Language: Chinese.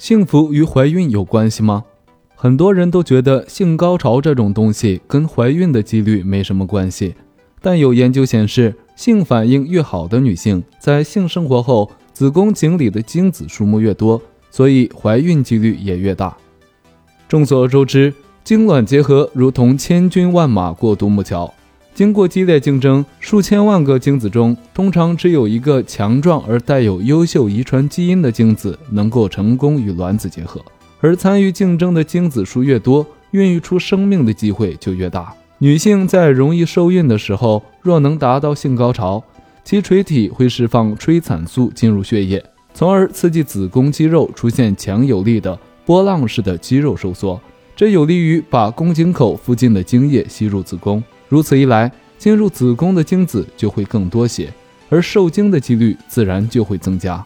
幸福与怀孕有关系吗？很多人都觉得性高潮这种东西跟怀孕的几率没什么关系，但有研究显示，性反应越好的女性，在性生活后子宫颈里的精子数目越多，所以怀孕几率也越大。众所周知，精卵结合如同千军万马过独木桥。经过激烈竞争，数千万个精子中，通常只有一个强壮而带有优秀遗传基因的精子能够成功与卵子结合。而参与竞争的精子数越多，孕育出生命的机会就越大。女性在容易受孕的时候，若能达到性高潮，其垂体会释放催产素进入血液，从而刺激子宫肌肉出现强有力的波浪式的肌肉收缩，这有利于把宫颈口附近的精液吸入子宫。如此一来，进入子宫的精子就会更多些，而受精的几率自然就会增加。